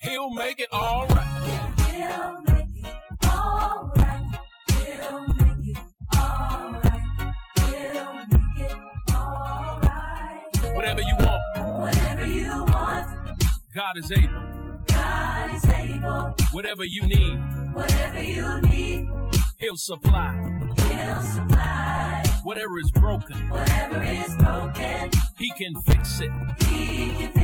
He'll make it all right. He'll make it all right. He'll make it all right. He'll make it all right. Whatever you want, Whatever you want, God is able. God is able. Whatever you need, Whatever you need, He'll supply. He'll supply. Whatever is broken, Whatever is broken, He can fix it. He can fix it.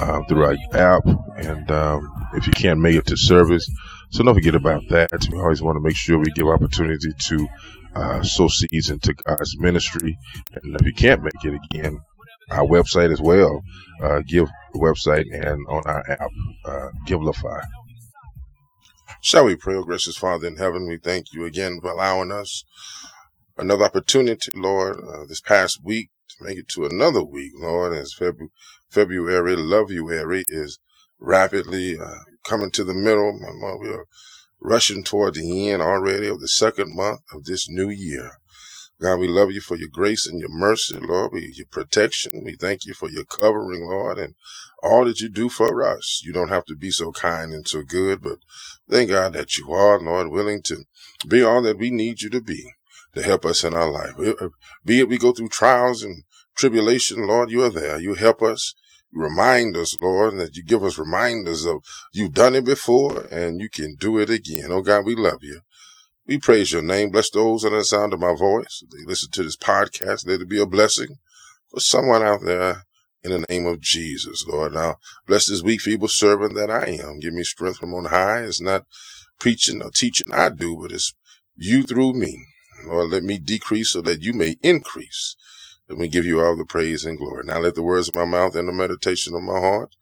uh, through our app. And um, if you can't make it to service, so don't forget about that. We always want to make sure we give opportunity to uh, sow seeds into God's ministry. And if you can't make it again, our website as well, uh, give website and on our app, uh, Givelify. Shall we pray, oh gracious Father in heaven? We thank you again for allowing us another opportunity, Lord, uh, this past week to make it to another week, Lord, as February, February, Love You Area is rapidly uh, coming to the middle. We are rushing toward the end already of the second month of this new year. God, we love you for your grace and your mercy, Lord, we, your protection. We thank you for your covering, Lord, and all that you do for us. You don't have to be so kind and so good, but thank God that you are, Lord, willing to be all that we need you to be to help us in our life. Be it we go through trials and tribulation, Lord, you are there. You help us. Remind us, Lord, that you give us reminders of you've done it before and you can do it again. Oh God, we love you. We praise your name. Bless those under the sound of my voice. They listen to this podcast. Let it be a blessing for someone out there in the name of Jesus, Lord. Now, bless this weak, feeble servant that I am. Give me strength from on high. It's not preaching or teaching I do, but it's you through me. Lord, let me decrease so that you may increase. Let me give you all the praise and glory. Now let the words of my mouth and the meditation of my heart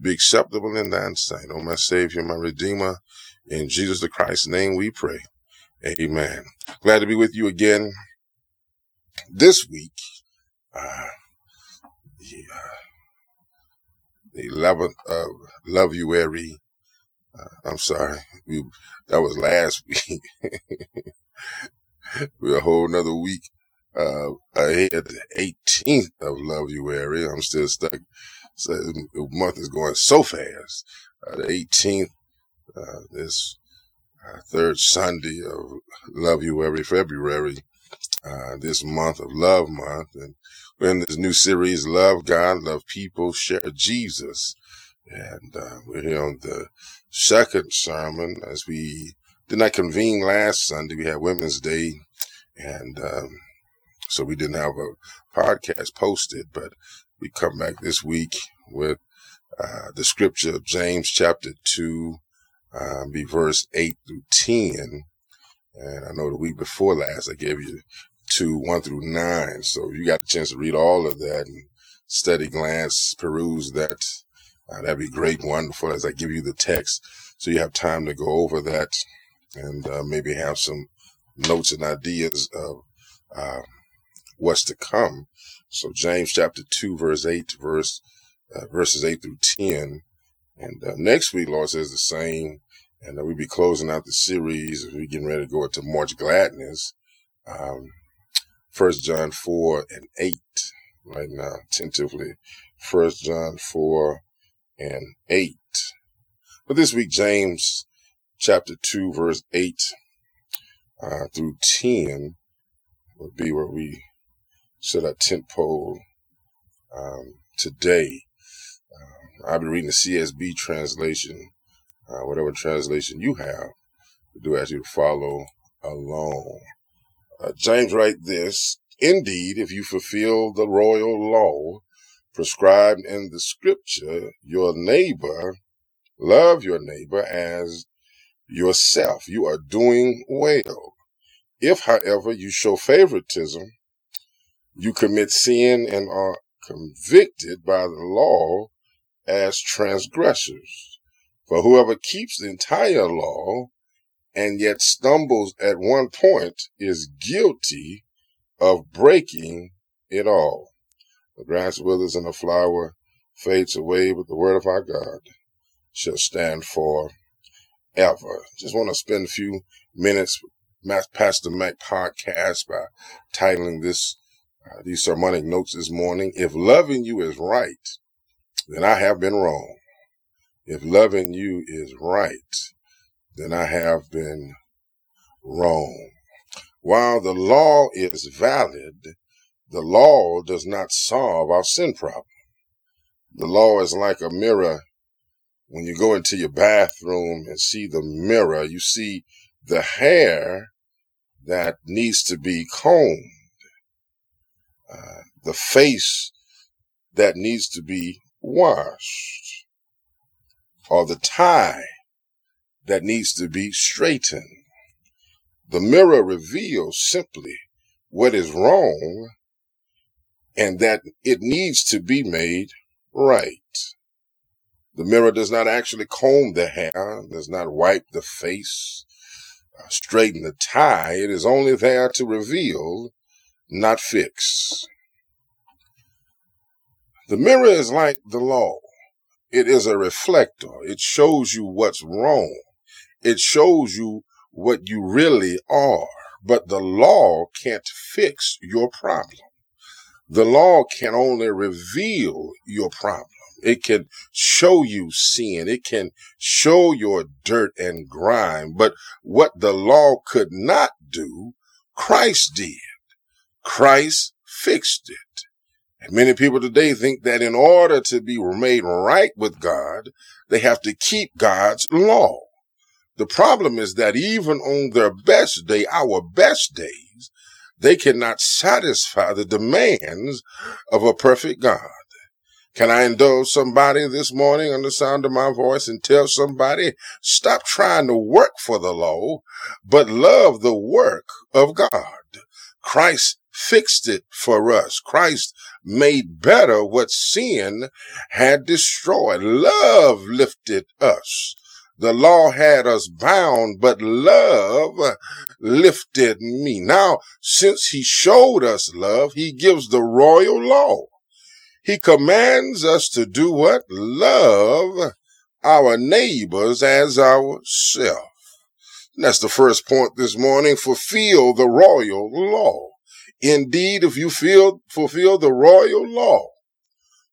be acceptable in thine sight. O my Savior, my Redeemer, in Jesus the Christ's name we pray. Amen. Glad to be with you again this week. Uh, the, uh, the 11th of Love You Airy. Uh, I'm sorry. We, that was last week. We're a whole nother week uh, ahead, the 18th of Love You Area. I'm still stuck. So the month is going so fast. Uh, the 18th, uh, this uh, third Sunday of Love You Every February, uh, this month of Love Month. And we're in this new series, Love God, Love People, Share Jesus. And uh, we're here on the second sermon as we did not convene last Sunday. We had Women's Day. And um, so we didn't have a podcast posted, but we come back this week with uh, the scripture of James chapter 2, uh, be verse 8 through 10. And I know the week before last, I gave you 2, 1 through 9. So you got a chance to read all of that and study, glance, peruse that. Uh, that'd be great, wonderful as I give you the text. So you have time to go over that and uh, maybe have some notes and ideas of uh, what's to come. So James chapter 2, verse 8 verse, uh, verses 8 through 10. And uh, next week, Lord says the same. And uh, we'll be closing out the series. We're getting ready to go into March Gladness. Um, First John 4 and 8 right now, tentatively. First John 4 and 8. But this week, James chapter 2, verse 8 uh, through 10 would be where we set our tent pole um, today. Uh, I'll be reading the CSB translation, uh, whatever translation you have. Do ask you to follow along. Uh, James write this, Indeed, if you fulfill the royal law prescribed in the scripture, your neighbor, love your neighbor as yourself. You are doing well. If, however, you show favoritism, you commit sin and are convicted by the law as transgressors. For whoever keeps the entire law and yet stumbles at one point is guilty of breaking it all. The grass withers and the flower fades away, but the word of our God shall stand for ever. Just want to spend a few minutes Pastor Mac podcast by titling this uh, these sermonic notes this morning. If loving you is right, then I have been wrong. If loving you is right, then I have been wrong. While the law is valid, the law does not solve our sin problem. The law is like a mirror. When you go into your bathroom and see the mirror, you see the hair that needs to be combed, the face that needs to be washed, or the tie that needs to be straightened. The mirror reveals simply what is wrong and that it needs to be made right. The mirror does not actually comb the hair, does not wipe the face, uh, straighten the tie. It is only there to reveal, not fix. The mirror is like the law. It is a reflector. It shows you what's wrong. It shows you what you really are. But the law can't fix your problem. The law can only reveal your problem. It can show you sin. It can show your dirt and grime. But what the law could not do, Christ did. Christ fixed it. And many people today think that in order to be made right with God, they have to keep God's law. The problem is that even on their best day, our best days, they cannot satisfy the demands of a perfect God. Can I indulge somebody this morning on the sound of my voice and tell somebody, stop trying to work for the law, but love the work of God. Christ fixed it for us. Christ made better what sin had destroyed. Love lifted us. The law had us bound, but love lifted me. Now, since he showed us love, he gives the royal law. He commands us to do what? Love our neighbors as ourselves. That's the first point this morning. Fulfill the royal law. Indeed, if you feel, fulfill the royal law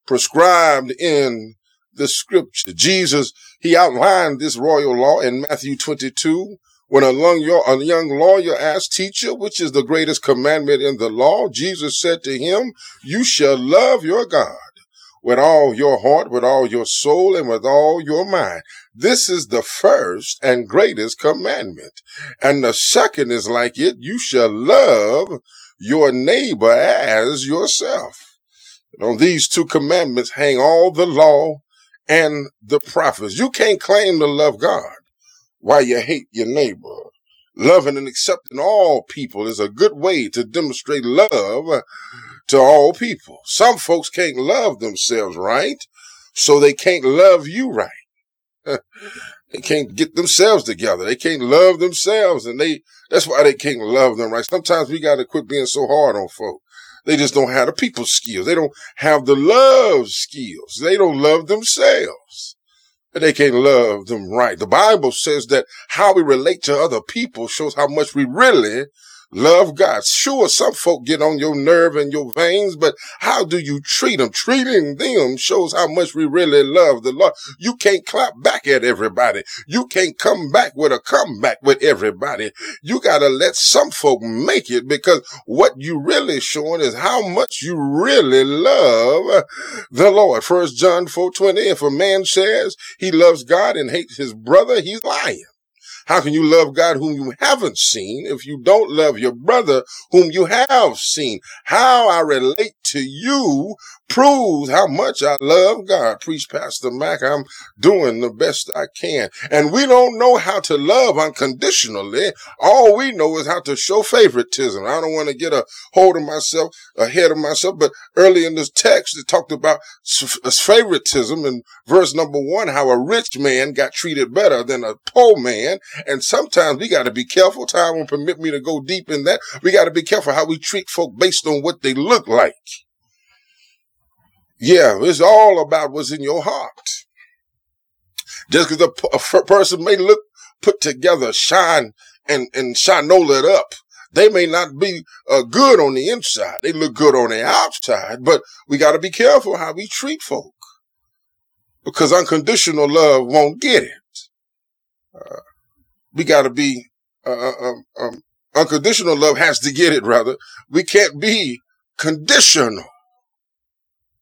prescribed in the scripture, Jesus he outlined this royal law in Matthew 22 when a young, a young lawyer asked, teacher, which is the greatest commandment in the law? Jesus said to him, you shall love your God with all your heart, with all your soul, and with all your mind. This is the first and greatest commandment. And the second is like it. You shall love your neighbor as yourself. And on these two commandments hang all the law and the prophets. You can't claim to love God while you hate your neighbor. Loving and accepting all people is a good way to demonstrate love to all people. Some folks can't love themselves right, so they can't love you right. they can't get themselves together. They can't love themselves and they, that's why they can't love them right. Sometimes we gotta quit being so hard on folks. They just don't have the people skills. They don't have the love skills. They don't love themselves. But they can't love them right. The Bible says that how we relate to other people shows how much we really love God. Sure, some folk get on your nerve and your veins, but how do you treat them? Treating them shows how much we really love the Lord. You can't clap back at everybody. You can't come back with a comeback with everybody. You gotta let some folk make it because what you really showing is how much you really love the Lord. First John 4 20. If a man says he loves God and hates his brother, he's lying. How can you love God whom you haven't seen if you don't love your brother whom you have seen? How I relate to you proves how much I love God. Preach Pastor Mac, I'm doing the best I can. And we don't know how to love unconditionally. All we know is how to show favoritism. I don't want to get a hold of myself, ahead of myself, but early in this text, it talked about favoritism in verse number one, how a rich man got treated better than a poor man. And sometimes we got to be careful. Time won't permit me to go deep in that. We got to be careful how we treat folk based on what they look like. Yeah, it's all about what's in your heart. Just because a, person may look put together, shine and, and shine shinola it up, they may not be uh, good on the inside. They look good on the outside, but we got to be careful how we treat folk because unconditional love won't get it. Uh, we got to be uh, uh, um, um, unconditional love has to get it. Rather, we can't be conditional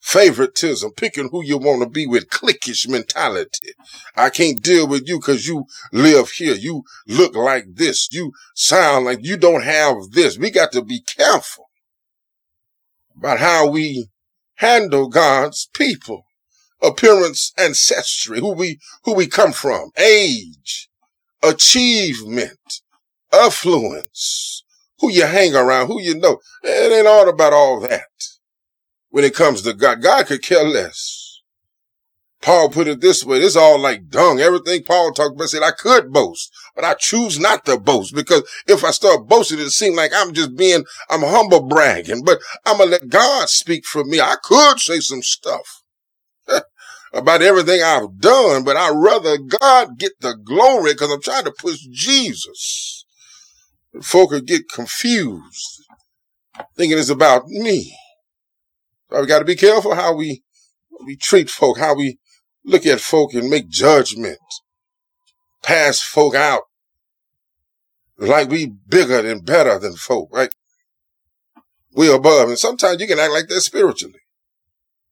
favoritism, picking who you want to be with, cliquish mentality. I can't deal with you because you live here. You look like this. You sound like you don't have this. We got to be careful about how we handle God's people, appearance, ancestry, who we, who we come from, age, achievement, affluence, who you hang around, who you know. It ain't all about all that when it comes to God. God could care less. Paul put it this way. It's all like dung. Everything Paul talked about said I could boast, but I choose not to boast because if I start boasting, it seems like I'm just being, I'm humble bragging, but I'm going to let God speak for me. I could say some stuff about everything I've done, but I'd rather God get the glory because I'm trying to push Jesus. Folk could get confused thinking it's about me. So we got to be careful how we we treat folk, how we look at folk and make judgment, pass folk out like we bigger and better than folk, right? We are above, and sometimes you can act like that spiritually.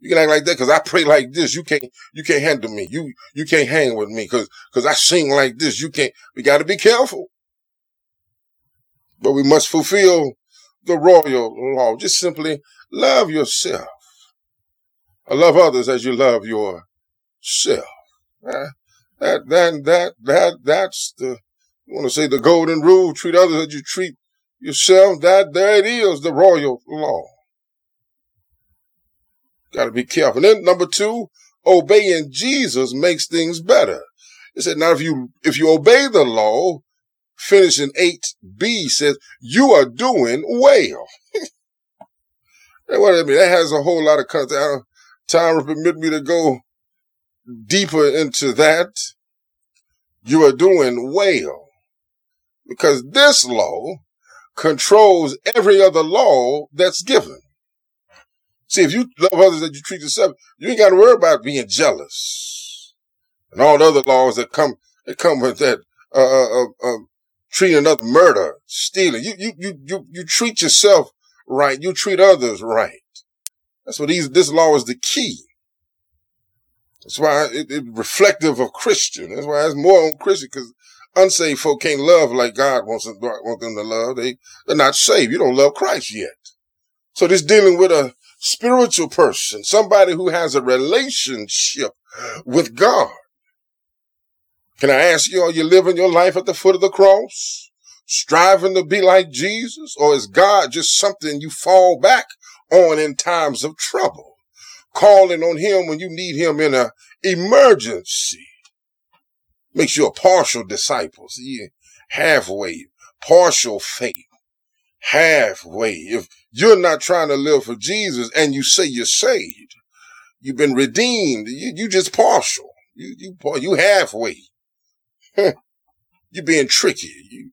You can act like that because I pray like this. You can't, you can't handle me. You, you can't hang with me because, because I sing like this. You can't, we got to be careful. But we must fulfill the royal law. Just simply love yourself. Or love others as you love yourself. Uh, that, that, that, that, that's the, you want to say the golden rule, treat others as you treat yourself. That, there it is, the royal law. Got to be careful. Then number two, obeying Jesus makes things better. It said, now if you, if you obey the law, finishing 8b says, you are doing well. what I mean, that has a whole lot of content. Time will permit me to go deeper into that. You are doing well because this law controls every other law that's given. See, if you love others that you treat yourself, you ain't got to worry about being jealous and all the other laws that come that come with that. Uh, uh, uh, uh treating another murder, stealing. You, you, you, you, you treat yourself right. You treat others right. That's what these, this law is the key. That's why it, it's reflective of Christian. That's why it's more on Christian because unsaved folk can't love like God wants them, want them to love. They, they're not saved. You don't love Christ yet. So this dealing with a spiritual person, somebody who has a relationship with God. Can I ask you, are you living your life at the foot of the cross? Striving to be like Jesus? Or is God just something you fall back on in times of trouble? Calling on him when you need him in an emergency. Makes you a partial disciple. See, halfway, partial faith. Halfway. If you're not trying to live for Jesus and you say you're saved, you've been redeemed, you, you just partial. You, you, you halfway. you're being tricky. You,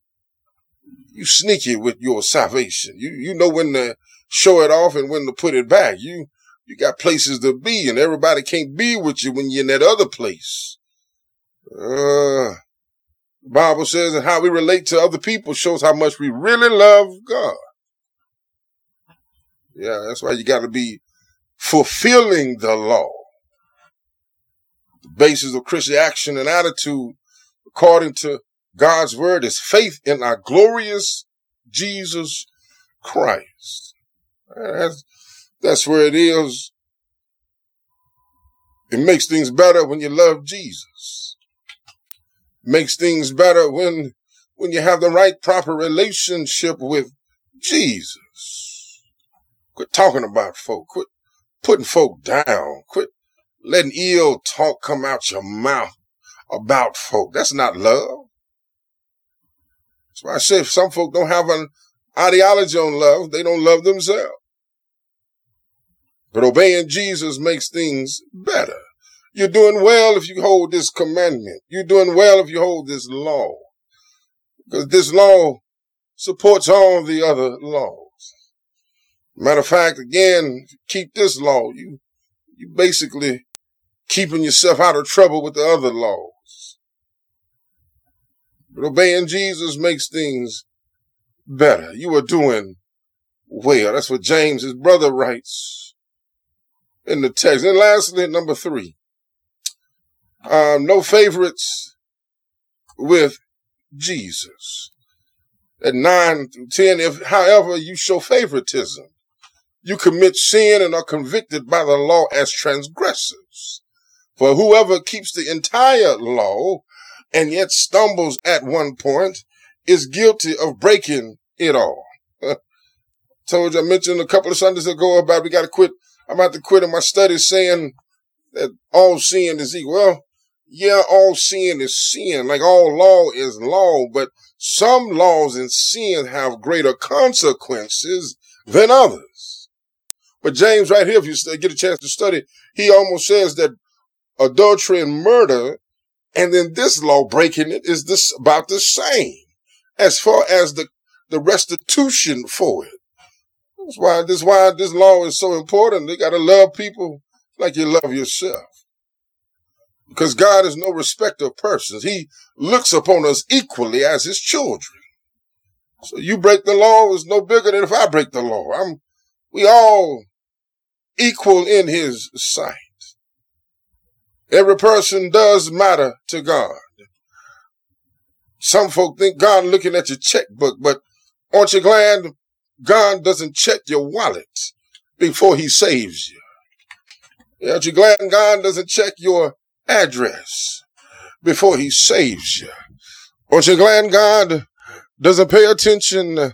you sneaky with your salvation. You, you know when to show it off and when to put it back. You, you got places to be and everybody can't be with you when you're in that other place. Uh, Bible says that how we relate to other people shows how much we really love God. Yeah, that's why you got to be fulfilling the law. The basis of Christian action and attitude according to God's word is faith in our glorious Jesus Christ. That's, that's where it is It makes things better when you love Jesus. Makes things better when when you have the right proper relationship with Jesus. Quit talking about folk. Quit putting folk down. Quit letting ill talk come out your mouth about folk. That's not love. That's why I say if some folk don't have an ideology on love, they don't love themselves. But obeying Jesus makes things better. You're doing well if you hold this commandment. You're doing well if you hold this law. Because this law supports all the other laws. Matter of fact, again, keep this law. You, you basically keeping yourself out of trouble with the other laws. But obeying Jesus makes things better. You are doing well. That's what James, his brother, writes in the text. And lastly, number three, um, no favorites with Jesus. At nine through ten, if however you show favoritism, you commit sin and are convicted by the law as transgressors. For whoever keeps the entire law and yet stumbles at one point is guilty of breaking it all. Told you, I mentioned a couple of Sundays ago about we got to quit. I'm about to quit in my studies saying that all sin is equal. Well, yeah, all sin is sin. Like all law is law, but some laws and sin have greater consequences than others. But James right here, if you get a chance to study, he almost says that adultery and murder and then this law breaking it is this about the same as far as the, the restitution for it. That's why this why this law is so important. You gotta love people like you love yourself. Because God is no respecter of persons. He looks upon us equally as his children. So you break the law is no bigger than if I break the law. I'm we all equal in his sight. Every person does matter to God. Some folk think God looking at your checkbook, but aren't you glad God doesn't check your wallet before he saves you? Aren't you glad God doesn't check your address before he saves you? Aren't you glad God doesn't pay attention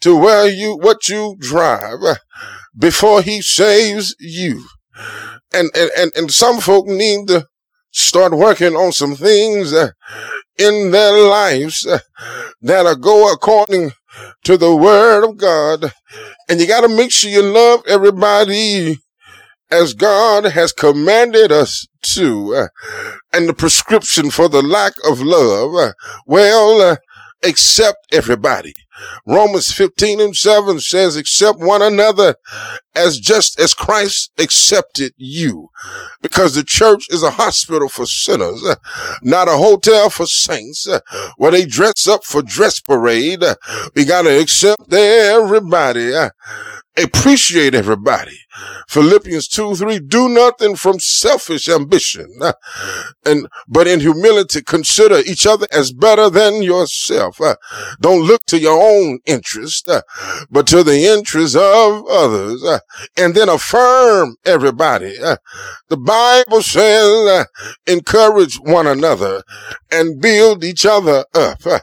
to where you, what you drive before he saves you? And, and, and, and some folk need to start working on some things uh, in their lives uh, that'll go according to the word of God. And you got to make sure you love everybody as God has commanded us to. Uh, and the prescription for the lack of love, well, accept everybody. Romans 15 and 7 says, accept one another as just as Christ accepted you. Because the church is a hospital for sinners, not a hotel for saints, where they dress up for dress parade. We gotta accept everybody, appreciate everybody. Philippians 2, 3, do nothing from selfish ambition, and, but in humility consider each other as better than yourself. Don't look to your own interest, but to the interest of others and then affirm everybody. Uh, the Bible says, uh, encourage one another and build each other up. Uh,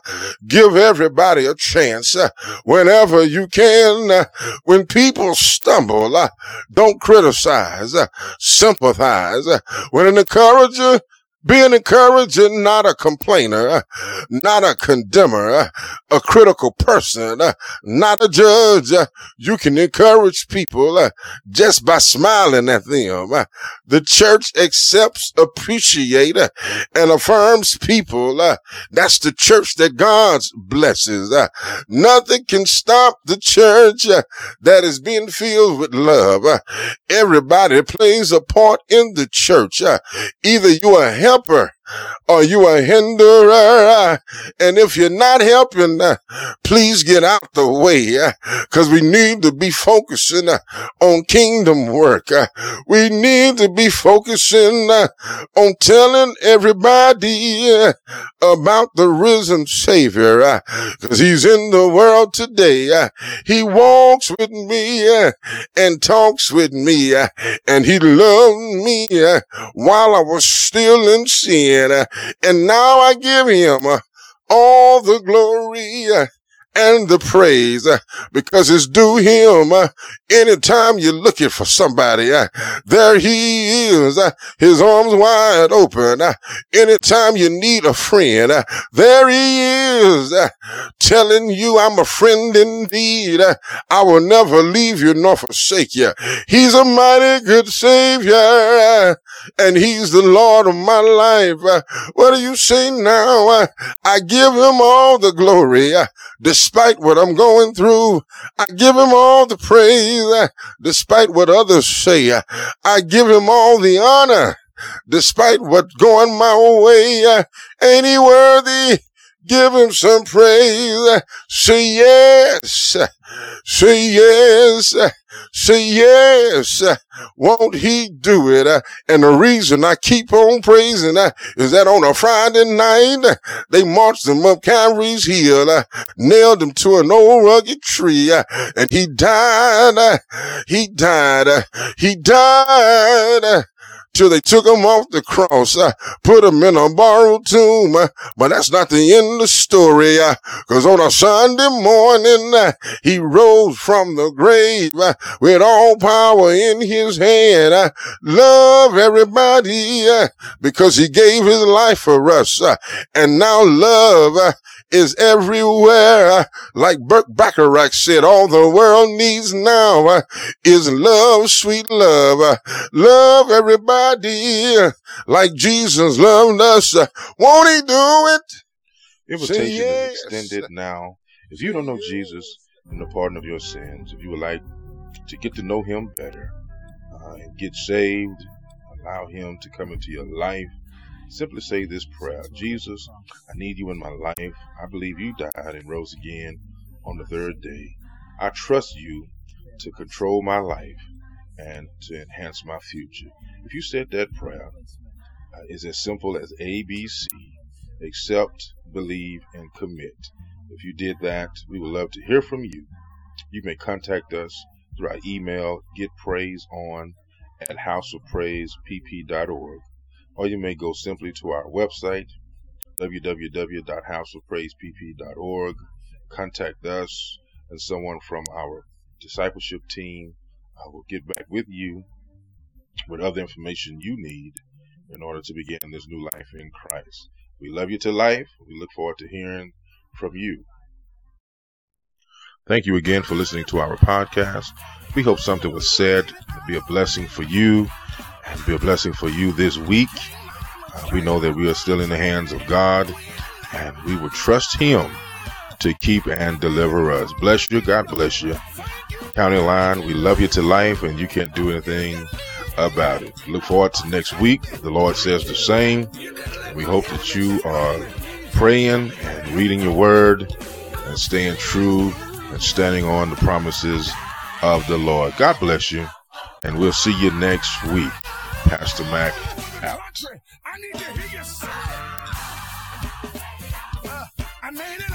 give everybody a chance uh, whenever you can. Uh, when people stumble, uh, don't criticize, sympathize. when an encourager be an encourager, not a complainer, not a condemner, a critical person, not a judge. You can encourage people just by smiling at them. The church accepts, appreciates, and affirms people. That's the church that God blesses. Nothing can stop the church that is being filled with love. Everybody plays a part in the church. Either you are helper Are you a hinderer? And if you're not helping, uh, please get out the way, uh, cause we need to be focusing uh, on kingdom work. Uh. We need to be focusing uh, on telling everybody uh, about the risen Savior, cause he's in the world today. He walks with me and talks with me, and he loved me while I was still in sin. Uh, and now I give him uh, all the glory uh, and the praise uh, because it's due him. Uh, anytime you're looking for somebody, uh, there he is, his arms wide open. Anytime you need a friend, there he is, telling you I'm a friend indeed. I will never leave you nor forsake you. He's a mighty good savior, and he's the Lord of my life. What do you say now? I give him all the glory. Uh, despite what I'm going through. I give him all the praise, uh, despite what others say. Uh, I give him all the honor, despite what's going my way. Uh, ain't he worthy? Give him some praise. Say yes. Say yes. Say yes. Won't he do it? And the reason I keep on praising is that on a Friday night, they marched him up Calvary's hill, nailed him to an old rugged tree, and he died. He died. He died. Till they took him off the cross, uh, put him in a borrowed tomb. but that's not the end of the story, uh, cause on a Sunday morning, uh, he rose from the grave, uh, with all power in his hand. Uh, love everybody, because he gave his life for us. And now love, is everywhere. Like Burt Bacharach said, all the world needs now, uh, is love, sweet love. Love everybody like Jesus loved us. Won't he do it? Invitation yes. is extended now. If you don't know Jesus and the pardon of your sins, if you would like to get to know him better uh, and get saved, allow him to come into your life, simply say this prayer Jesus, I need you in my life. I believe you died and rose again on the third day. I trust you to control my life and to enhance my future. If you said that prayer, uh, it's as simple as ABC accept, believe, and commit. If you did that, we would love to hear from you. You may contact us through our email, getpraiseon at houseofpraisepp.org, or you may go simply to our website, www.houseofpraisepp.org, contact us, and someone from our discipleship team uh, will get back with you with other information you need in order to begin this new life in Christ. We love you to life. We look forward to hearing from you. Thank you again for listening to our podcast. We hope something was said to be a blessing for you and be a blessing for you this week. Uh, we know that we are still in the hands of God and we will trust Him to keep and deliver us. Bless you. God bless you. County Line, we love you to life and you can't do anything about it. Look forward to next week. The Lord says the same. We hope that you are praying and reading your word and staying true and standing on the promises of the Lord. God bless you. And we'll see you next week. Pastor Mac out. I need to hear you say. Uh, I made it.